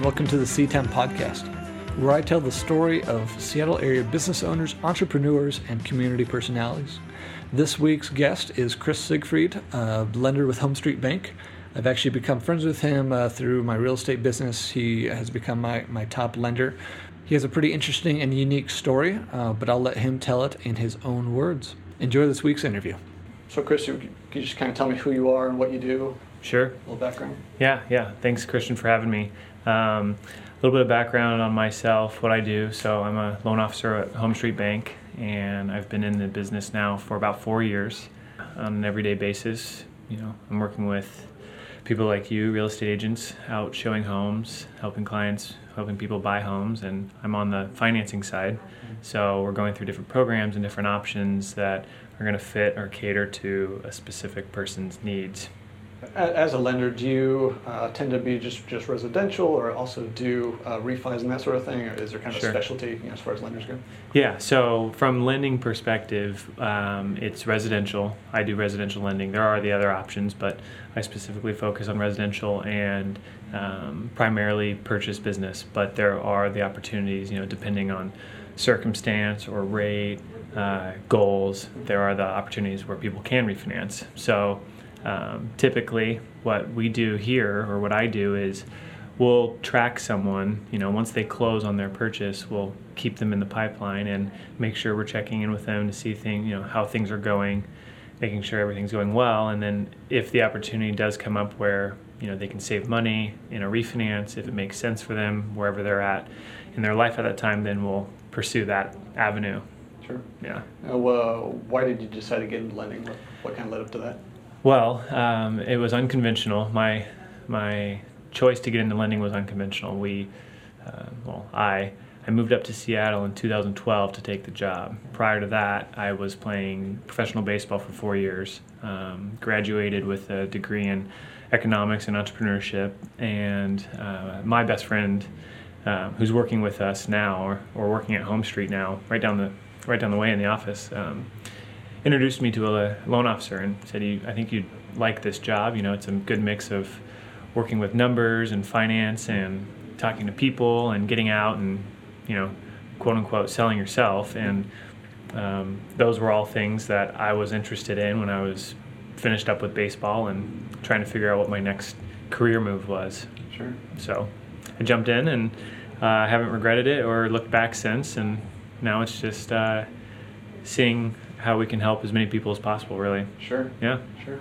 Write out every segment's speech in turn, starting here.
and welcome to the Seatown Podcast, where I tell the story of Seattle area business owners, entrepreneurs, and community personalities. This week's guest is Chris Siegfried, a lender with HomeStreet Bank. I've actually become friends with him uh, through my real estate business. He has become my, my top lender. He has a pretty interesting and unique story, uh, but I'll let him tell it in his own words. Enjoy this week's interview. So, Chris, you, can you just kind of tell me who you are and what you do? Sure. A little background. Yeah, yeah. Thanks, Christian, for having me. Um, a little bit of background on myself, what I do. So, I'm a loan officer at HomeStreet Bank, and I've been in the business now for about four years on an everyday basis. You know, I'm working with people like you, real estate agents, out showing homes, helping clients, helping people buy homes, and I'm on the financing side. So, we're going through different programs and different options that are going to fit or cater to a specific person's needs. As a lender, do you uh, tend to be just, just residential or also do uh, refis and that sort of thing? Or is there kind of Sure. a specialty you know, as far as lenders go? Yeah, so from lending perspective, um, it's residential. I do residential lending. There are the other options, but I specifically focus on residential and um, primarily purchase business. But there are the opportunities, you know, depending on circumstance or rate, uh, goals. There are the opportunities where people can refinance. So um, typically, what we do here, or what I do, is we'll track someone you know once they close on their purchase we'll keep them in the pipeline and make sure we're checking in with them to see thing you know how things are going making sure everything's going well and then if the opportunity does come up where you know they can save money in a refinance if it makes sense for them wherever they're at in their life at that time then we'll pursue that avenue Sure. yeah Uh, well, why did you decide to get into lending? What, what kind of led up to that? Well, um, it was unconventional. My my choice to get into lending was unconventional. We, uh, well, I I moved up to Seattle in 2012 to take the job. Prior to that, I was playing professional baseball for four years. Um, graduated with a degree in economics and entrepreneurship, and uh, my best friend, uh, who's working with us now, or, or working at HomeStreet now, right down the right down the way in the office. Um, introduced me to a loan officer and said, you, I think you'd like this job. You know, it's a good mix of working with numbers and finance and talking to people and getting out and, you know, quote unquote, selling yourself. And um, those were all things that I was interested in when I was finished up with baseball and trying to figure out what my next career move was. Sure. So I jumped in and uh, haven't regretted it or looked back since. And now it's just uh, seeing how we can help as many people as possible, really. Sure. Yeah. Sure.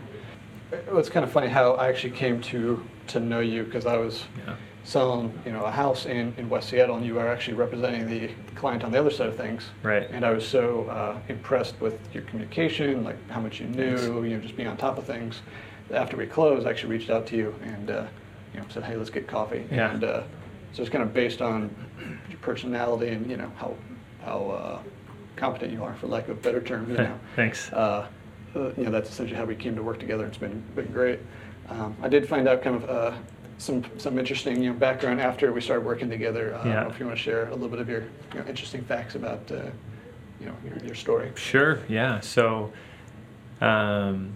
It was kind of funny how I actually came to to know you because I was Yeah. selling, you know, a house in, in West Seattle, and you were actually representing the client on the other side of things. Right. And I was so uh, impressed with your communication, like how much you knew, Thanks. you know, just being on top of things. After we closed, I actually reached out to you and, uh, you know, said, hey, let's get coffee. Yeah. And uh, so it's kind of based on your personality and, you know, how, how uh, competent you are, for lack of a better term, you know. Thanks. Uh, uh, you know, that's essentially how we came to work together. It's been, been great. Um, I did find out kind of uh, some some interesting you know background after we started working together. Uh, I don't Yeah. know if you want to share a little bit of your you know, interesting facts about uh, you know your, your story. Sure. Yeah. So um,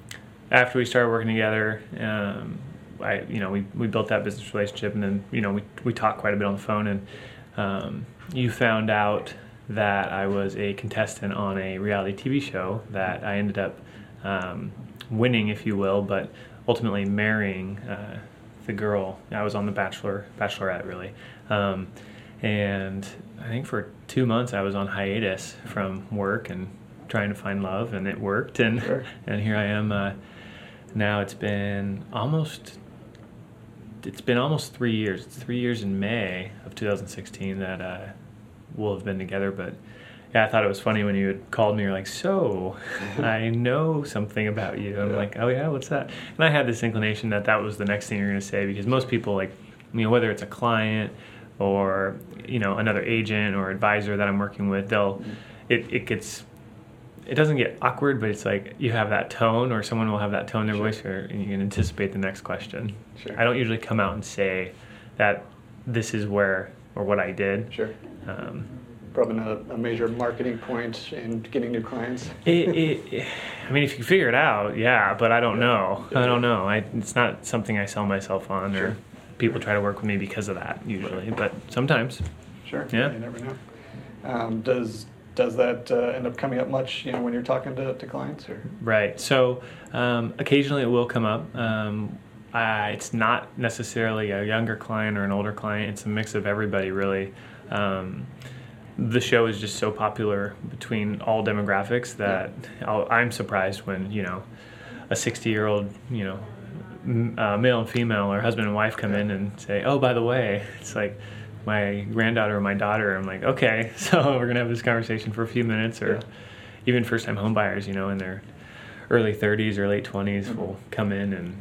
after we started working together, um, I you know we, we built that business relationship, and then you know we we talked quite a bit on the phone, and um, you found out that I was a contestant on a reality TV show that I ended up um, winning, if you will, but ultimately marrying. Uh, the girl I was on the Bachelor, Bachelorette, really, um, and I think for two months I was on hiatus from work and trying to find love, and it worked, and Sure. and here I am. Uh, now it's been almost it's been almost three years. It's three years in May of 2016 that uh, we'll have been together. But yeah, I thought it was funny when you had called me. You're like, "So, I know something about you." I'm Yeah. like, "Oh yeah, what's that?" And I had this inclination that that was the next thing you're going to say because most people like, you know, whether it's a client or you know another agent or advisor that I'm working with, they'll it it gets it doesn't get awkward, but it's like you have that tone, or someone will have that tone in their Sure. voice, or, and you can anticipate the next question. Sure. I don't usually come out and say that this is where or what I did. Sure. Um, Probably not a, a major marketing point in getting new clients. it, it, I mean, if you figure it out, yeah, but I don't know. I don't know. I, it's not something I sell myself on, Sure. or people try to work with me because of that usually, but sometimes. Sure. Yeah. You never know. Um, does does that uh, end up coming up much? You know, when you're talking to, to clients, or Right. So um, occasionally it will come up. Um, I, it's not necessarily a younger client or an older client. It's a mix of everybody, really. Um, the show is just so popular between all demographics that I'll, I'm surprised when you know a 60 year old you know m- uh, male and female or husband and wife come in and say, "Oh, by the way," it's like my granddaughter or my daughter. I'm like, okay, so we're gonna have this conversation for a few minutes, or Yeah. even first time home buyers, you know, in their early 30s or late 20s Mhm. will come in and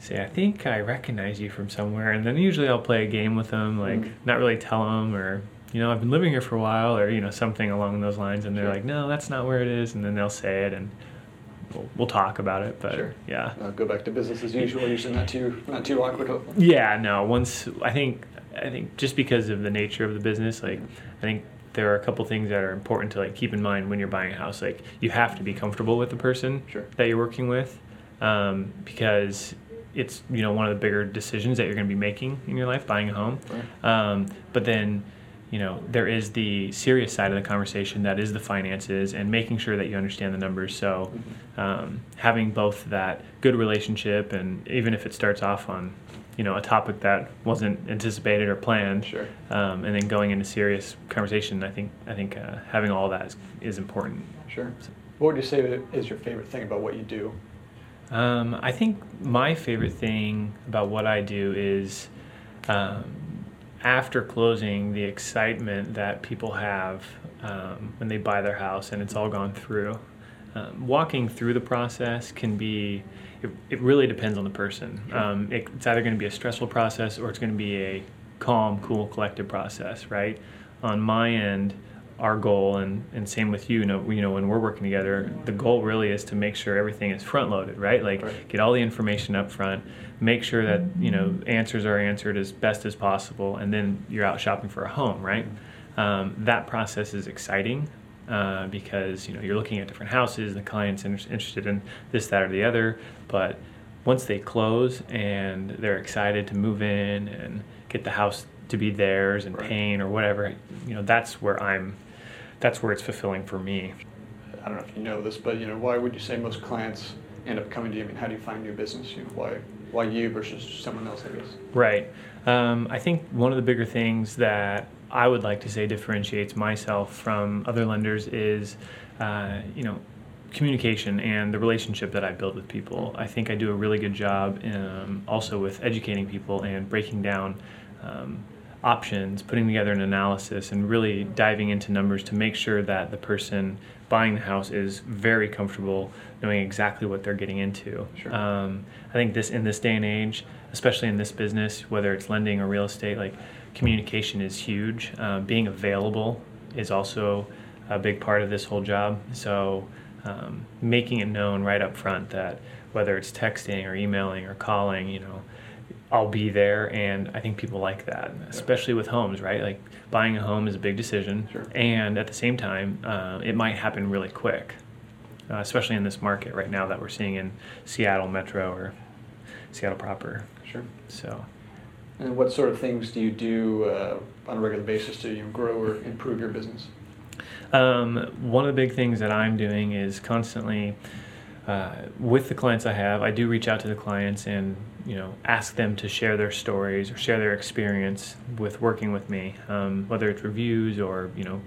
say, I think I recognize you from somewhere. And then usually I'll play a game with them, like Mhm. not really tell them, or, you know, I've been living here for a while, or, you know, something along those lines. And they're Sure. like, no, that's not where it is. And then they'll say it and we'll, we'll talk about it. But Sure. yeah. uh, go back to business as usual? Usually not too not too awkward. Hopefully. Yeah, no. Once I think, I think just because of the nature of the business, like I think there are a couple things that are important to like keep in mind when you're buying a house. Like you have to be comfortable with the person Sure. that you're working with, um, because it's you know one of the bigger decisions that you're going to be making in your life, buying a home. Right. Um, but then, you know, there is the serious side of the conversation that is the finances and making sure that you understand the numbers. So, um, having both that good relationship and even if it starts off on, you know, a topic that wasn't anticipated or planned, Sure. um, and then going into serious conversation, I think I think uh, having all that is, is important. Sure. What would you say is your favorite thing about what you do? Um, I think my favorite thing about what I do is um, after closing, the excitement that people have um, when they buy their house and it's all gone through. Um, walking through the process can be, it, it really depends on the person. Um, it, it's either going to be a stressful process or it's going to be a calm, cool, collected process, right? On my end, our goal and, and same with you, you know, you know, when we're working together, the goal really is to make sure everything is front loaded, right? Like Right. get all the information up front, make sure that, you know, answers are answered as best as possible, and then you're out shopping for a home, right? Um, that process is exciting uh, because, you know, you're looking at different houses, the client's inter- interested in this, that, or the other, but once they close and they're excited to move in and get the house to be theirs and Right. paying or whatever, you know, that's where I'm, that's where it's fulfilling for me. I don't know if you know this, but you know, why would you say most clients end up coming to you? I mean, how do you find new business? You know, why why you versus someone else? I guess. Right. Um, I think one of the bigger things that I would like to say differentiates myself from other lenders is, uh, you know, communication and the relationship that I build with people. I think I do a really good job um, also with educating people and breaking down um, options, putting together an analysis, and really diving into numbers to make sure that the person buying the house is very comfortable knowing exactly what they're getting into. Sure. Um, I think this in this day and age, especially in this business, whether it's lending or real estate, like communication is huge. Um, being available is also a big part of this whole job. So um, making it known right up front that whether it's texting or emailing or calling, you know, I'll be there, and I think people like that, especially with homes, right? Like buying a home is a big decision, Sure. and at the same time, uh, it might happen really quick, uh, especially in this market right now that we're seeing in Seattle Metro or Seattle proper. Sure. So, And what sort of things do you do uh, on a regular basis to you grow or improve your business? Um, one of the big things that I'm doing is constantly uh, with the clients I have. I do reach out to the clients and you know ask them to share their stories or share their experience with working with me, um, whether it's reviews or you know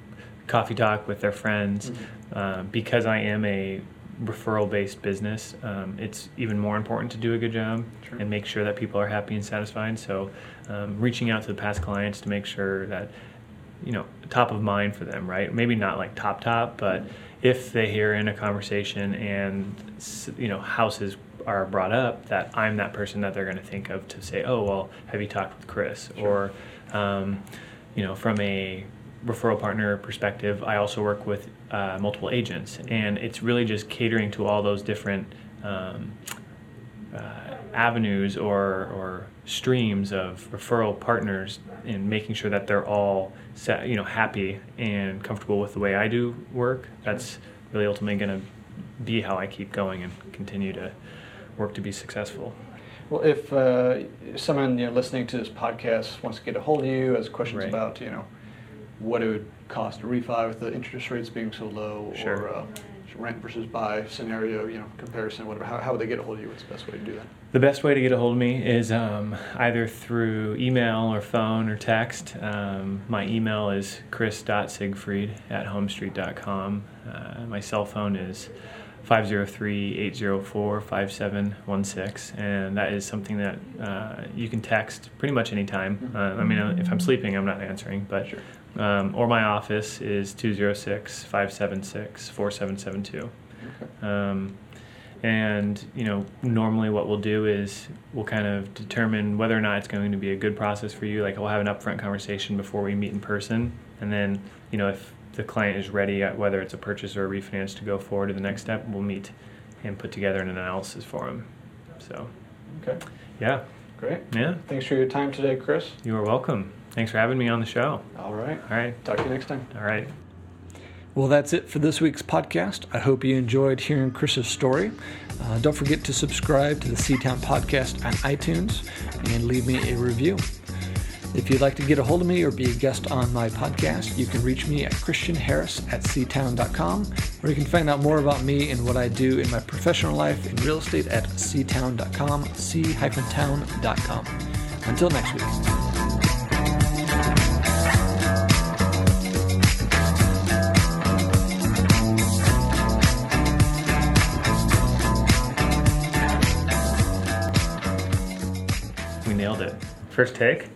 coffee talk with their friends. Uh, because I am a referral based business, um, it's even more important to do a good job Sure. and make sure that people are happy and satisfied. So, um, reaching out to the past clients to make sure that you know top of mind for them right maybe not like top top but if they hear in a conversation and you know houses are brought up that i'm that person that they're going to think of to say oh well have you talked with chris Sure. or um, you know from a referral partner perspective i also work with uh, multiple agents and it's really just catering to all those different um, uh, avenues or, or streams of referral partners and making sure that they're all set, you know happy and comfortable with the way I do work. That's really ultimately going to be how I keep going and continue to work to be successful. Well, if uh, someone you know listening to this podcast wants to get a hold of you, has questions Right. about you know what it would cost to refi with the interest rates being so low, Sure. or uh, rent versus buy scenario, you know, comparison, whatever. How, how would they get a hold of you? What's the best way to do that? The best way to get a hold of me is um, either through email or phone or text. Um, my email is chris.siegfried at homestreet.com. Uh, my cell phone is 503-804-5716 and that is something that uh, you can text pretty much anytime. Uh, I mean, if I'm sleeping, I'm not answering, but Sure. um, or my office is 206-576-4772. Okay. Um, and you know, normally what we'll do is we'll kind of determine whether or not it's going to be a good process for you. Like we'll have an upfront conversation before we meet in person, and then you know if the client is ready, uh, whether it's a purchase or a refinance, to go forward to the next step, we'll meet and put together an analysis for them. So, Okay. yeah, Great. yeah, Thanks for your time today, Chris. you are welcome. Thanks for having me on the show. All right. All right, Talk to you next time. all right. Well, that's it for this week's podcast. I hope you enjoyed hearing Chris's story. Uh, don't forget to subscribe to the Seatown Podcast on iTunes and leave me a review. If you'd like to get a hold of me or be a guest on my podcast, you can reach me at christianharris at seatown.com, or you can find out more about me and what I do in my professional life in real estate at seatown.com, c-town.com. Until next week. We nailed it. First take.